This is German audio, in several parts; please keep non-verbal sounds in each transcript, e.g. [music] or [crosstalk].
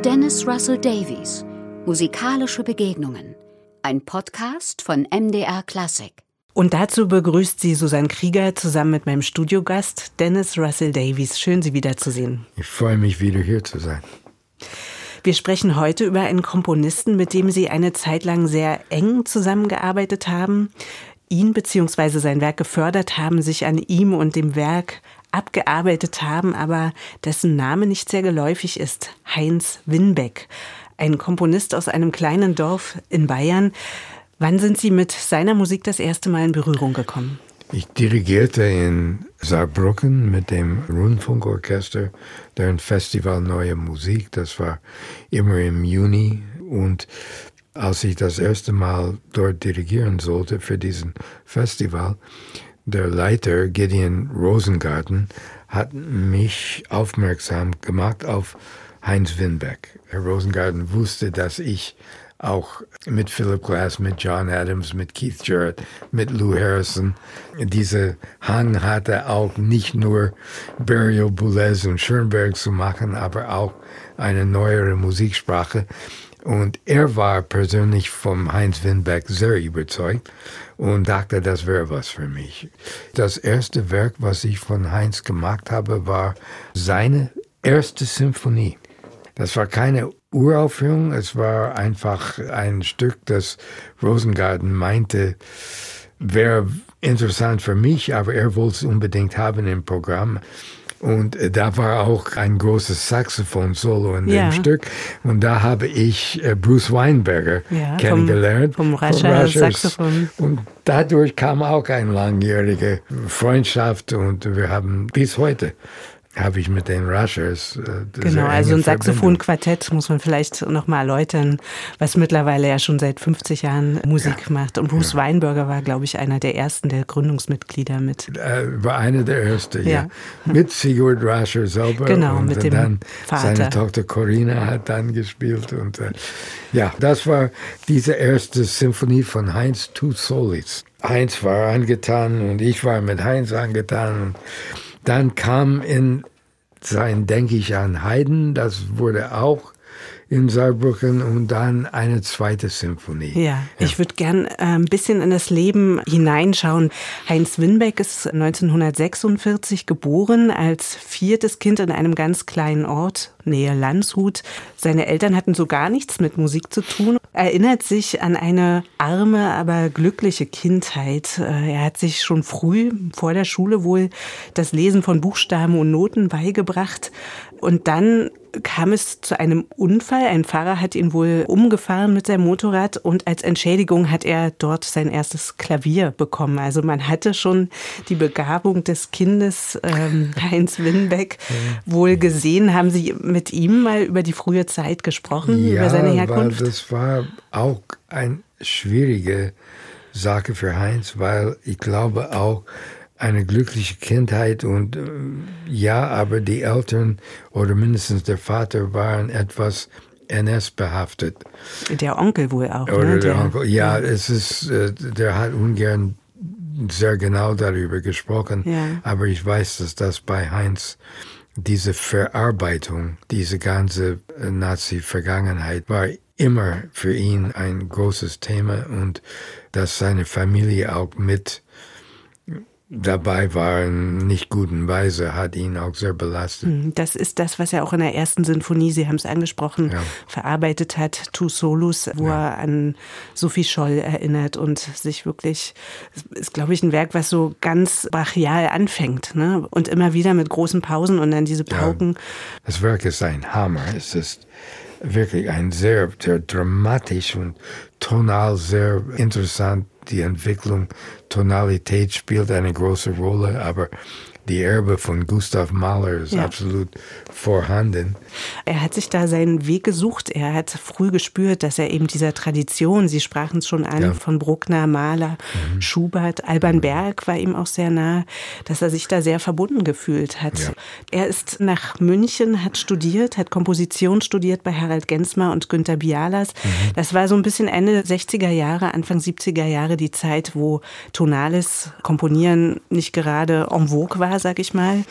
Dennis Russell Davies, Musikalische Begegnungen, ein Podcast von MDR Classic. Und dazu begrüßt sie Susanne Krieger zusammen mit meinem Studiogast Dennis Russell Davies. Schön, Sie wiederzusehen. Ich freue mich, wieder hier zu sein. Wir sprechen heute über einen Komponisten, mit dem Sie eine Zeit lang sehr eng zusammengearbeitet haben, ihn bzw. sein Werk gefördert haben, sich an ihm und dem Werk abgearbeitet haben, aber dessen Name nicht sehr geläufig ist, Heinz Winbeck, ein Komponist aus einem kleinen Dorf in Bayern. Wann sind Sie mit seiner Musik das erste Mal in Berührung gekommen? Ich dirigierte in Saarbrücken mit dem Rundfunkorchester deren Festival Neue Musik. Das war immer im Juni. Und als ich das erste Mal dort dirigieren sollte für diesen Festival, der Leiter Gideon Rosengarten hat mich aufmerksam gemacht auf Heinz Winbeck. Herr Rosengarten wusste, dass ich auch mit Philip Glass, mit John Adams, mit Keith Jarrett, mit Lou Harrison diese Hang hatte, auch nicht nur Burial, Boulez und Schoenberg zu machen, aber auch eine neuere Musiksprache. Und er war persönlich vom Heinz Winbeck sehr überzeugt und dachte, das wäre was für mich. Das erste Werk, was ich von Heinz gemacht habe, war seine erste Symphonie. Das war keine Uraufführung, es war einfach ein Stück, das Rosengarten meinte, wäre interessant für mich, aber er wollte es unbedingt haben im Programm. Und äh, da war auch ein großes Saxophon-Solo in ja. dem Stück. Und da habe ich äh, Bruce Weinberger ja, kennengelernt. Vom, vom Rascher Saxophon. Und dadurch kam auch eine langjährige Freundschaft und wir haben bis heute habe ich mit den Rushers. Äh, genau, also ein Saxophonquartett muss man vielleicht nochmal erläutern, was mittlerweile ja schon seit 50 Jahren Musik ja. macht. Und Bruce ja. Weinberger war, glaube ich, einer der ersten der Gründungsmitglieder mit. Äh, war einer der ersten, ja. ja. Mit Sigurd Rusher selber. Genau, und mit dem dann Vater. Seine Tochter Corinna hat dann gespielt. Und äh, ja, das war diese erste Symphonie von Heinz Tu Solis. Heinz war angetan und ich war mit Heinz angetan. Und dann kam in sein Denke ich an Haydn, das wurde auch in Saarbrücken und dann eine zweite Symphonie. Ja, ja. ich würde gern äh, ein bisschen in das Leben hineinschauen. Heinz Winbeck ist 1946 geboren als viertes Kind in einem ganz kleinen Ort Nähe Landshut. Seine Eltern hatten so gar nichts mit Musik zu tun. Er erinnert sich an eine arme, aber glückliche Kindheit. Äh, er hat sich schon früh vor der Schule wohl das Lesen von Buchstaben und Noten beigebracht. Und dann kam es zu einem Unfall. Ein Fahrer hat ihn wohl umgefahren mit seinem Motorrad und als Entschädigung hat er dort sein erstes Klavier bekommen. Also man hatte schon die Begabung des Kindes ähm, [laughs] Heinz Winbeck wohl gesehen. Haben Sie mit ihm mal über die frühe Zeit gesprochen, ja, über seine Herkunft? Weil das war auch eine schwierige Sache für Heinz, weil ich glaube auch, eine glückliche Kindheit und äh, ja, aber die Eltern oder mindestens der Vater waren etwas NS-behaftet. Der Onkel wohl auch. Oder ne? der, der Onkel, ja, ja, es ist, äh, der hat ungern sehr genau darüber gesprochen, ja. aber ich weiß, dass das bei Heinz diese Verarbeitung, diese ganze äh, Nazi-Vergangenheit war immer für ihn ein großes Thema und dass seine Familie auch mit dabei war in nicht guten Weise, hat ihn auch sehr belastet. Hm, das ist das, was er auch in der ersten Sinfonie, Sie haben es angesprochen, ja. verarbeitet hat, Tu Solus, wo ja. er an Sophie Scholl erinnert und sich wirklich, ist glaube ich ein Werk, was so ganz brachial anfängt ne? und immer wieder mit großen Pausen und dann diese Pauken. Ja. Das Werk ist ein Hammer, es ist wirklich ein sehr, sehr dramatisch und tonal sehr interessant die Entwicklung, Tonalität spielt eine große Rolle, aber die Erbe von Gustav Mahler ist ja. absolut vorhanden. Er hat sich da seinen Weg gesucht. Er hat früh gespürt, dass er eben dieser Tradition, Sie sprachen es schon an, ja. von Bruckner, Mahler, mhm. Schubert, Alban mhm. Berg war ihm auch sehr nah, dass er sich da sehr verbunden gefühlt hat. Ja. Er ist nach München, hat studiert, hat Komposition studiert bei Harald Gensmer und Günter Bialas. Mhm. Das war so ein bisschen Ende 60er Jahre, Anfang 70er Jahre die Zeit, wo tonales Komponieren nicht gerade en vogue war, sag ich mal.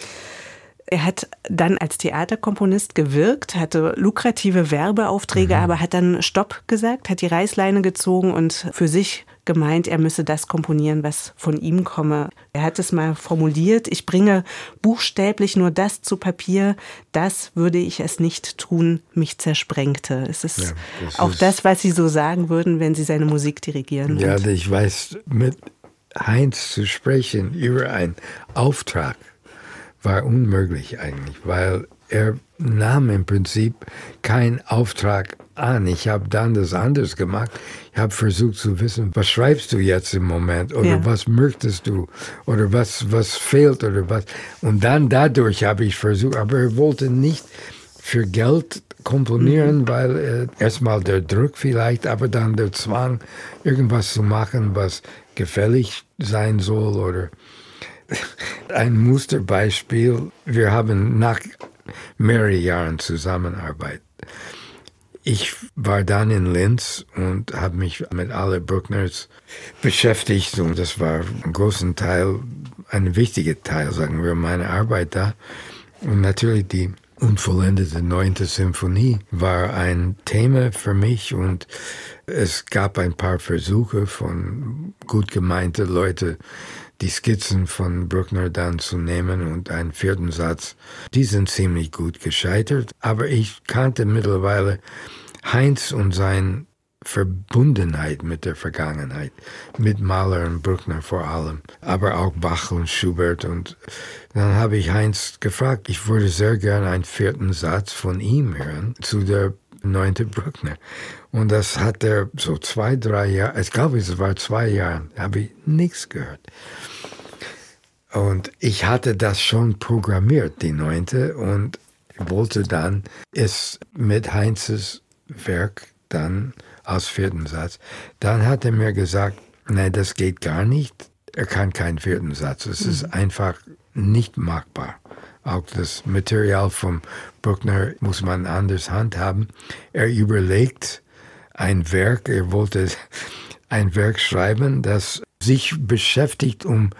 Er hat dann als Theaterkomponist gewirkt, hatte lukrative Werbeaufträge, mhm. aber hat dann Stopp gesagt, hat die Reißleine gezogen und für sich gemeint, er müsse das komponieren, was von ihm komme. Er hat es mal formuliert, ich bringe buchstäblich nur das zu Papier, das würde ich es nicht tun, mich zersprengte. Es ist ja, das auch ist das, was Sie so sagen würden, wenn Sie seine Musik dirigieren. Ja, ich weiß, mit Heinz zu sprechen über einen Auftrag war unmöglich eigentlich, weil er nahm im Prinzip keinen Auftrag an. Ich habe dann das anders gemacht. Ich habe versucht zu wissen, was schreibst du jetzt im Moment oder ja. was möchtest du oder was, was fehlt oder was. Und dann dadurch habe ich versucht, aber er wollte nicht für Geld komponieren, mhm. weil äh, erstmal der Druck vielleicht, aber dann der Zwang, irgendwas zu machen, was gefällig sein soll oder ein Musterbeispiel. Wir haben nach mehreren Jahren Zusammenarbeit. Ich war dann in Linz und habe mich mit alle Bruckners beschäftigt und das war ein großen Teil, ein wichtiger Teil, sagen wir, meiner Arbeit da. Und natürlich die unvollendete neunte Symphonie war ein Thema für mich und es gab ein paar Versuche von gut gemeinten Leuten, die Skizzen von Bruckner dann zu nehmen und einen vierten Satz. Die sind ziemlich gut gescheitert, aber ich kannte mittlerweile Heinz und sein Verbundenheit mit der Vergangenheit, mit Mahler und Bruckner vor allem, aber auch Bach und Schubert. Und dann habe ich Heinz gefragt, ich würde sehr gerne einen vierten Satz von ihm hören zu der neunte Bruckner. Und das hat er so zwei, drei Jahre, ich glaube, es war zwei Jahre, habe ich nichts gehört. Und ich hatte das schon programmiert, die neunte, und wollte dann es mit Heinzes Werk dann als vierten Satz. Dann hat er mir gesagt, nein, das geht gar nicht. Er kann keinen vierten Satz. Es mhm. ist einfach nicht machbar. Auch das Material vom Bruckner muss man anders handhaben. Er überlegt ein Werk, er wollte ein Werk schreiben, das sich beschäftigt um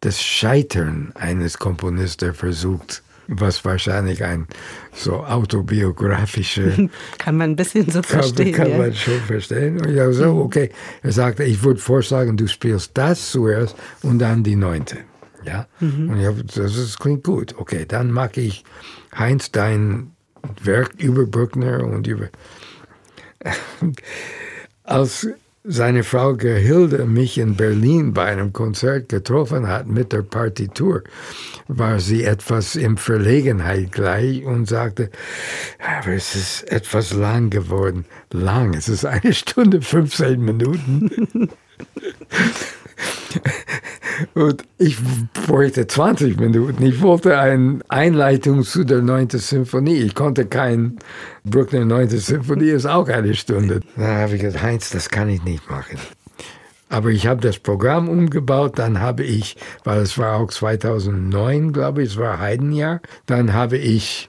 das Scheitern eines Komponisten, der versucht, was wahrscheinlich ein so autobiografische [laughs] kann man ein bisschen so verstehen. Kann, kann ja. man schon verstehen. Und ja, so, okay. Er sagte, ich würde vorschlagen, du spielst das zuerst und dann die neunte. Ja, mhm. und ja, das ist, klingt gut. Okay, dann mag ich Heinz dein Werk über Bruckner und über [laughs] als seine Frau Gerhilde mich in Berlin bei einem Konzert getroffen hat mit der Partitur, war sie etwas in Verlegenheit gleich und sagte, aber es ist etwas lang geworden. Lang, es ist eine [laughs] Stunde 15 Minuten. [laughs] Und ich bräuchte 20 Minuten. Ich wollte eine Einleitung zu der 9. Symphonie. Ich konnte kein Bruckner 9. Symphonie, ist auch eine Stunde. Da habe ich gesagt, Heinz, das kann ich nicht machen. Aber ich habe das Programm umgebaut, dann habe ich, weil es war auch 2009, glaube ich, es war Heidenjahr, dann habe ich,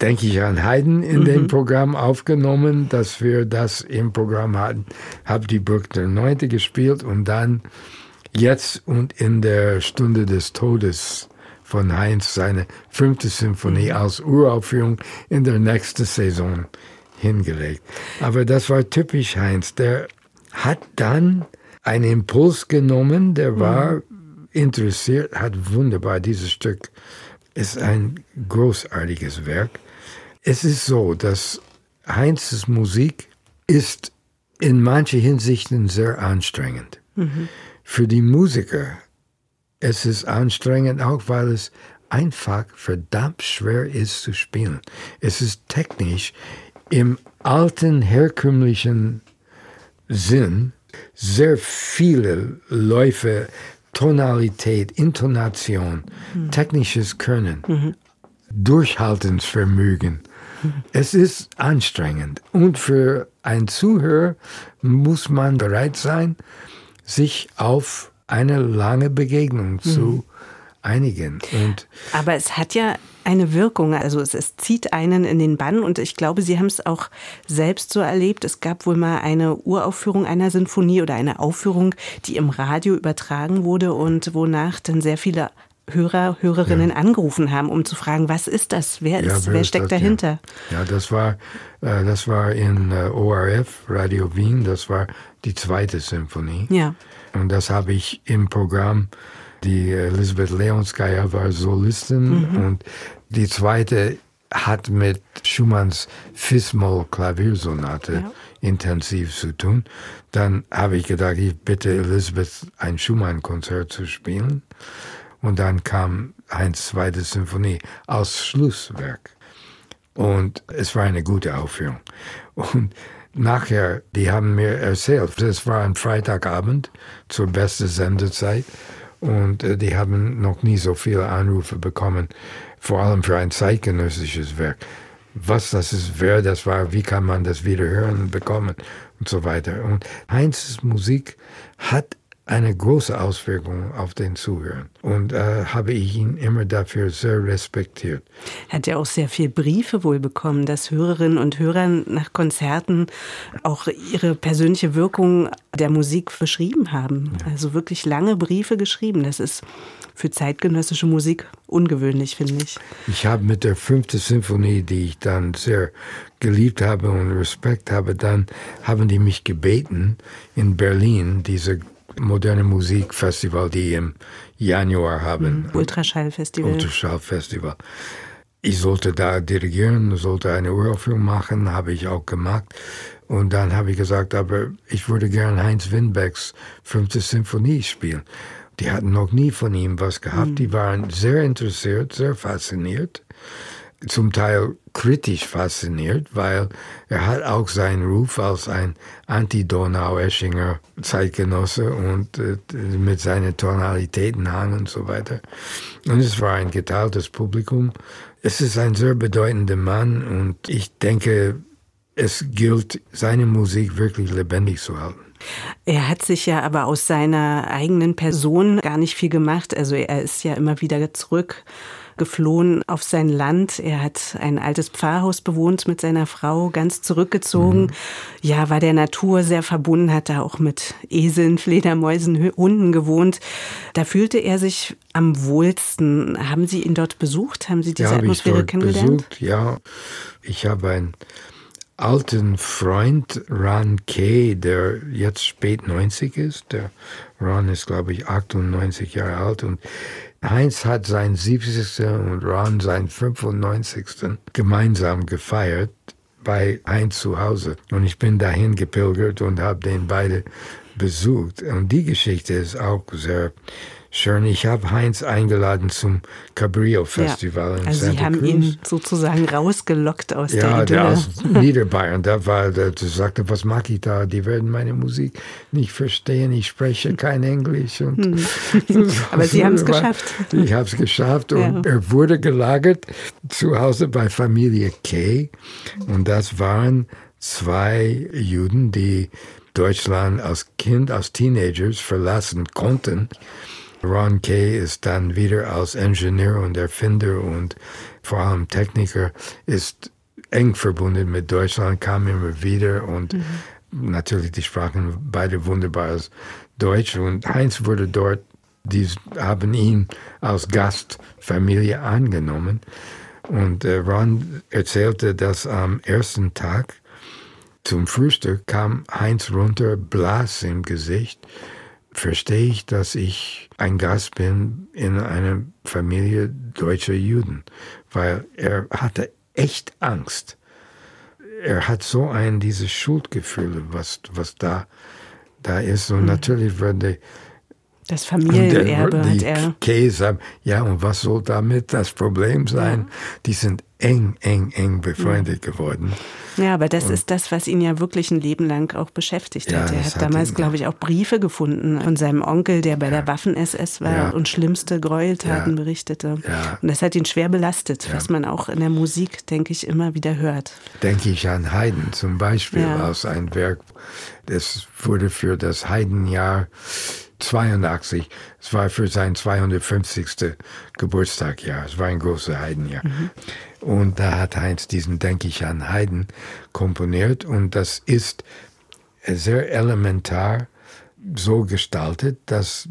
denke ich an Haydn in mhm. dem Programm aufgenommen, dass wir das im Programm hatten, habe die Bruckner 9. gespielt und dann jetzt und in der Stunde des Todes von Heinz seine fünfte Symphonie mhm. als Uraufführung in der nächsten Saison hingelegt. Aber das war typisch Heinz. Der hat dann einen Impuls genommen, der mhm. war interessiert, hat wunderbar dieses Stück ist ein großartiges Werk. Es ist so, dass Heinzes Musik ist in manchen Hinsichten sehr anstrengend. Mhm für die Musiker. Es ist anstrengend auch, weil es einfach verdammt schwer ist zu spielen. Es ist technisch im alten herkömmlichen Sinn sehr viele Läufe, Tonalität, Intonation, mhm. technisches Können, mhm. Durchhaltensvermögen. Mhm. Es ist anstrengend und für einen Zuhörer muss man bereit sein, sich auf eine lange Begegnung mhm. zu einigen. Und Aber es hat ja eine Wirkung, also es, es, zieht einen in den Bann und ich glaube, Sie haben es auch selbst so erlebt. Es gab wohl mal eine Uraufführung einer Sinfonie oder eine Aufführung, die im Radio übertragen wurde und wonach dann sehr viele Hörer, Hörerinnen ja. angerufen haben, um zu fragen, was ist das? Wer, ist, ja, wer, steckt das, dahinter? Ja. ja, das war, äh, das war in äh, ORF, Radio Wien, das war die zweite Symphonie. Ja. Und das habe ich im Programm, die Elisabeth Leonskaya war Solistin mhm. und die zweite hat mit Schumanns Fis-Moll-Klaviersonate ja. intensiv zu tun. Dann habe ich gedacht, ich bitte Elisabeth ein Schumann-Konzert zu spielen. Und dann kam Heinz zweite Symphonie als Schlusswerk. Und es war eine gute Aufführung. Und nachher, die haben mir erzählt, es war ein Freitagabend zur besten Sendezeit. Und äh, die haben noch nie so viele Anrufe bekommen vor allem für ein zeitgenössisches Werk. Was das ist, wer das war, wie kann man das wieder hören bekommen und so weiter. Und Heinz's Musik hat eine große Auswirkung auf den Zuhörer und äh, habe ich ihn immer dafür sehr respektiert. Er hat ja auch sehr viele Briefe wohl bekommen, dass Hörerinnen und Hörer nach Konzerten auch ihre persönliche Wirkung der Musik beschrieben haben. Ja. Also wirklich lange Briefe geschrieben. Das ist für zeitgenössische Musik ungewöhnlich, finde ich. Ich habe mit der fünften Symphonie, die ich dann sehr geliebt habe und Respekt habe, dann haben die mich gebeten, in Berlin diese moderne Musikfestival, die im Januar haben. Mhm. Ultraschallfestival. Ultraschallfestival. Ich sollte da dirigieren, sollte eine Uraufführung machen, habe ich auch gemacht. Und dann habe ich gesagt, aber ich würde gern Heinz Winbecks fünfte Symphonie spielen. Die hatten noch nie von ihm was gehabt. Mhm. Die waren sehr interessiert, sehr fasziniert. Zum Teil kritisch fasziniert, weil er hat auch seinen Ruf als ein Anti-Donau-Eschinger Zeitgenosse und äh, mit seinen Tonalitäten Hang und so weiter. Und es war ein geteiltes Publikum. Es ist ein sehr bedeutender Mann und ich denke, es gilt, seine Musik wirklich lebendig zu halten. Er hat sich ja aber aus seiner eigenen Person gar nicht viel gemacht. Also er ist ja immer wieder zurück geflohen auf sein Land. Er hat ein altes Pfarrhaus bewohnt mit seiner Frau, ganz zurückgezogen. Mhm. Ja, war der Natur sehr verbunden, hat da auch mit Eseln, Fledermäusen, Hunden gewohnt. Da fühlte er sich am wohlsten. Haben Sie ihn dort besucht? Haben Sie diese ja, Atmosphäre kennengelernt? Besucht, ja, ich habe ein alten Freund Ron Kay, der jetzt spät 90 ist. Der Ron ist, glaube ich, 98 Jahre alt und Heinz hat sein 70. und Ron sein 95. gemeinsam gefeiert bei Heinz zu Hause. Und ich bin dahin gepilgert und habe den beide besucht. Und die Geschichte ist auch sehr Schön, ich habe Heinz eingeladen zum Cabrillo Festival ja, in also Santa Sie haben Cruz. ihn sozusagen rausgelockt aus ja, der Idylle. Ja, aus Niederbayern. Da war, der sagte, was mache ich da? Die werden meine Musik nicht verstehen. Ich spreche kein Englisch. Und hm. [laughs] Aber Sie haben es geschafft. Ich habe es geschafft und ja. er wurde gelagert zu Hause bei Familie Kay. Und das waren zwei Juden, die Deutschland als Kind, als Teenagers verlassen konnten. Ron Kay ist dann wieder als Ingenieur und Erfinder und vor allem Techniker, ist eng verbunden mit Deutschland, kam immer wieder und mhm. natürlich die sprachen beide wunderbares Deutsch und Heinz wurde dort, die haben ihn als Gastfamilie angenommen und äh, Ron erzählte, dass am ersten Tag zum Frühstück kam Heinz runter, Blas im Gesicht verstehe ich, dass ich ein Gast bin in einer Familie deutscher Juden, weil er hatte echt Angst. Er hat so ein dieses Schuldgefühl, was was da da ist und mhm. natürlich würde das Familienerbe hat er. Käse, ja, und was soll damit das Problem sein? Ja. Die sind eng, eng, eng befreundet ja. geworden. Ja, aber das und ist das, was ihn ja wirklich ein Leben lang auch beschäftigt ja, hat. Er hat, hat damals, glaube ich, auch Briefe gefunden von seinem Onkel, der bei ja. der Waffen-SS war ja. und schlimmste Gräueltaten berichtete. Und das hat ihn schwer belastet, was man auch in der Musik, denke ich, immer wieder hört. Denke ich an Haydn zum Beispiel aus einem Werk, das wurde für das Haydn-Jahr 82, es war für sein 250. Geburtstag, ja, es war ein großer Heidenjahr. Mhm. Und da hat Heinz diesen Denke ich an Haydn komponiert und das ist sehr elementar so gestaltet, dass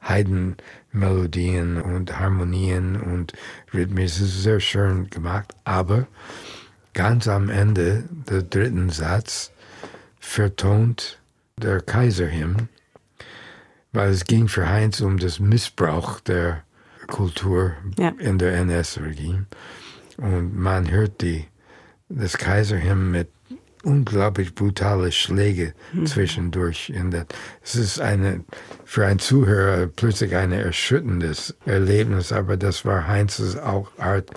Haydn Melodien und Harmonien und Rhythmen. Es ist sehr schön gemacht, aber ganz am Ende der dritten Satz vertont der Kaiserhymn, weil es ging für Heinz um das Missbrauch der Kultur ja. in der NS-Regime. Und man hört die, das Kaiserhymn mit unglaublich brutale Schläge mhm. zwischendurch. Es ist eine, für einen Zuhörer plötzlich ein erschütterndes Erlebnis, aber das war Heinzes auch Art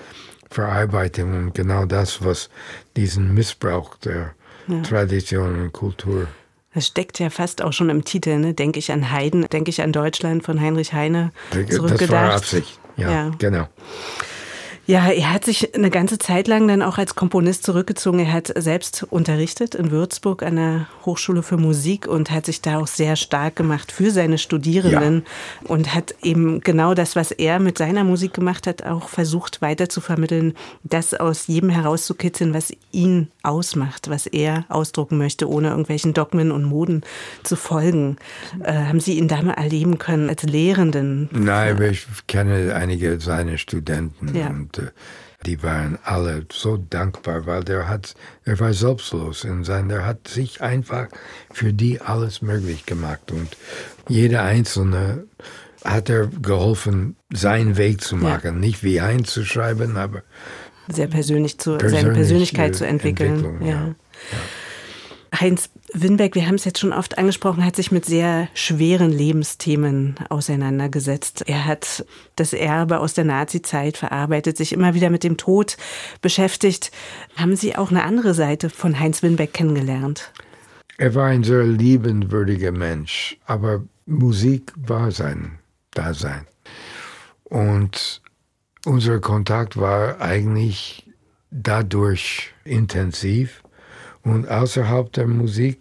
Verarbeitung und genau das, was diesen Missbrauch der ja. Tradition und Kultur das steckt ja fast auch schon im Titel, ne? Denke ich an Heiden, denke ich an Deutschland von Heinrich Heine. Zurückgedacht. Das war Absicht, ja, ja. genau. Ja, er hat sich eine ganze Zeit lang dann auch als Komponist zurückgezogen. Er hat selbst unterrichtet in Würzburg an der Hochschule für Musik und hat sich da auch sehr stark gemacht für seine Studierenden ja. und hat eben genau das, was er mit seiner Musik gemacht hat, auch versucht weiter zu vermitteln, das aus jedem herauszukitzeln, was ihn ausmacht, was er ausdrucken möchte, ohne irgendwelchen Dogmen und Moden zu folgen. Äh, haben Sie ihn da mal erleben können als Lehrenden? Nein, aber ich kenne einige seiner Studenten ja. und die waren alle so dankbar, weil der hat, er war selbstlos in sein, der hat sich einfach für die alles möglich gemacht und jeder Einzelne hat er geholfen, seinen Weg zu machen, ja. nicht wie einzuschreiben, aber sehr persönlich zu, persönlich seine Persönlichkeit zu entwickeln. Ja. ja. Heinz Winbeck, wir haben es jetzt schon oft angesprochen, hat sich mit sehr schweren Lebensthemen auseinandergesetzt. Er hat das Erbe aus der Nazizeit verarbeitet, sich immer wieder mit dem Tod beschäftigt. Haben Sie auch eine andere Seite von Heinz Winbeck kennengelernt? Er war ein sehr liebenswürdiger Mensch, aber Musik war sein Dasein. Und unser Kontakt war eigentlich dadurch intensiv und außerhalb der Musik,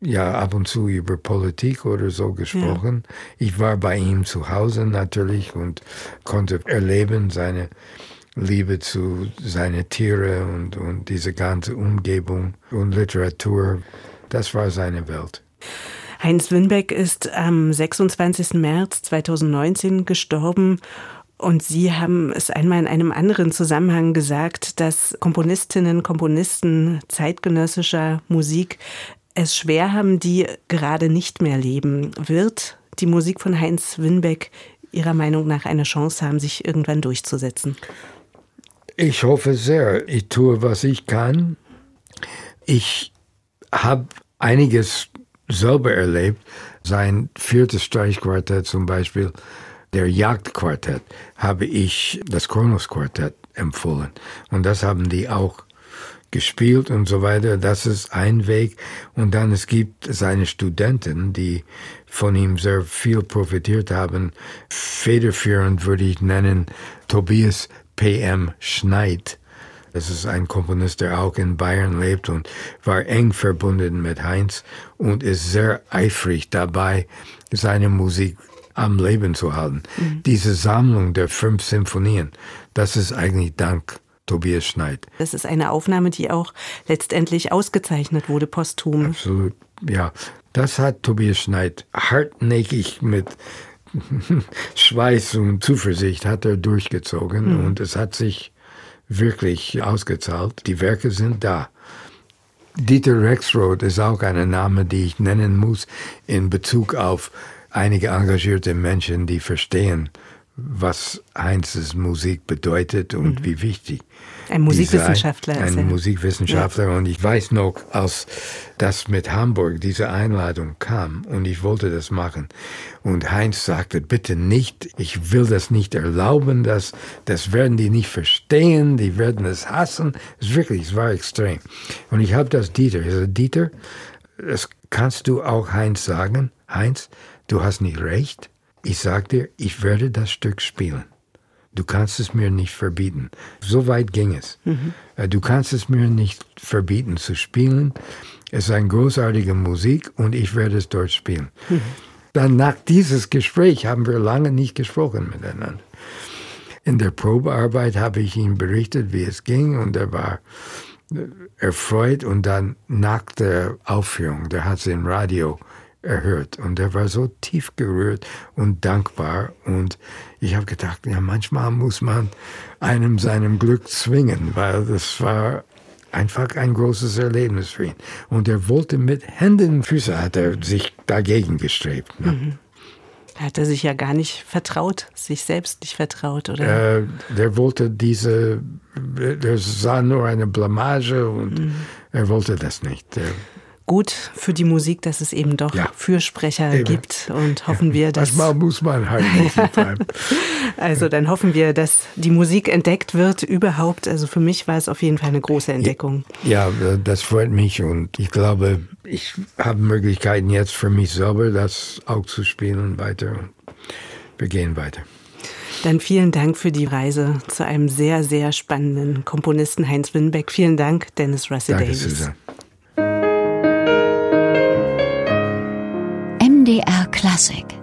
ja, ab und zu über Politik oder so gesprochen. Ja. Ich war bei ihm zu Hause natürlich und konnte erleben seine Liebe zu seinen Tiere und, und diese ganze Umgebung und Literatur. Das war seine Welt. Heinz Winbeck ist am 26. März 2019 gestorben und Sie haben es einmal in einem anderen Zusammenhang gesagt, dass Komponistinnen, Komponisten zeitgenössischer Musik es schwer haben, die gerade nicht mehr leben. Wird die Musik von Heinz Winbeck Ihrer Meinung nach eine Chance haben, sich irgendwann durchzusetzen? Ich hoffe sehr. Ich tue, was ich kann. Ich habe einiges selber erlebt. Sein viertes Streichquartett zum Beispiel der Jagdquartett habe ich das Kronos Quartett empfohlen. Und das haben die auch gespielt und so weiter. Das ist ein Weg. Und dann es gibt seine Studenten, die von ihm sehr viel profitiert haben. Federführend würde ich nennen Tobias P.M. Schneid. Das ist ein Komponist, der auch in Bayern lebt und war eng verbunden mit Heinz und ist sehr eifrig dabei, seine Musik am Leben zu halten. Mhm. Diese Sammlung der fünf Symphonien, das ist eigentlich dank Tobias Schneid. Das ist eine Aufnahme, die auch letztendlich ausgezeichnet wurde, posthum. Absolut, ja. Das hat Tobias Schneid hartnäckig mit [laughs] Schweiß und Zuversicht hat er durchgezogen mhm. und es hat sich wirklich ausgezahlt. Die Werke sind da. Dieter Rexroth ist auch ein Name, den ich nennen muss in Bezug auf einige engagierte Menschen, die verstehen, was Heinzes Musik bedeutet und mhm. wie wichtig. Ein Musikwissenschaftler. Sei, ein Musikwissenschaftler. Ja. Und ich weiß noch, als das mit Hamburg, diese Einladung kam und ich wollte das machen. Und Heinz sagte, bitte nicht, ich will das nicht erlauben, das, das werden die nicht verstehen, die werden es hassen. Es ist wirklich, es war extrem. Und ich habe das Dieter, ich sage, Dieter, das kannst du auch Heinz sagen. Heinz, du hast nicht recht. Ich sag dir, ich werde das Stück spielen. Du kannst es mir nicht verbieten. So weit ging es. Mhm. Du kannst es mir nicht verbieten zu spielen. Es ist eine großartige Musik und ich werde es dort spielen. Mhm. Dann nach dieses Gespräch haben wir lange nicht gesprochen miteinander. In der Probearbeit habe ich ihm berichtet, wie es ging und er war erfreut und dann nach der Aufführung, der hat es im Radio erhört. Und er war so tief gerührt und dankbar. Und ich habe gedacht, ja, manchmal muss man einem seinem Glück zwingen, weil das war einfach ein großes Erlebnis für ihn. Und er wollte mit Händen und Füßen, hat er sich dagegen gestrebt. Ne? Mhm. Hat er sich ja gar nicht vertraut, sich selbst nicht vertraut, oder? Äh, der wollte diese, der sah nur eine Blamage und mhm. er wollte das nicht. Der, gut für die Musik, dass es eben doch ja. Fürsprecher eben. gibt und hoffen wir, dass. Manchmal muss man halt bleiben. [laughs] also dann hoffen wir, dass die Musik entdeckt wird überhaupt. Also für mich war es auf jeden Fall eine große Entdeckung. Ja, das freut mich und ich glaube, ich habe Möglichkeiten jetzt für mich selber, das auch zu spielen und weiter. Wir gehen weiter. Dann vielen Dank für die Reise zu einem sehr, sehr spannenden Komponisten Heinz Winbeck. Vielen Dank, Dennis Russell Danke, Davis. Susan. MDR Klassik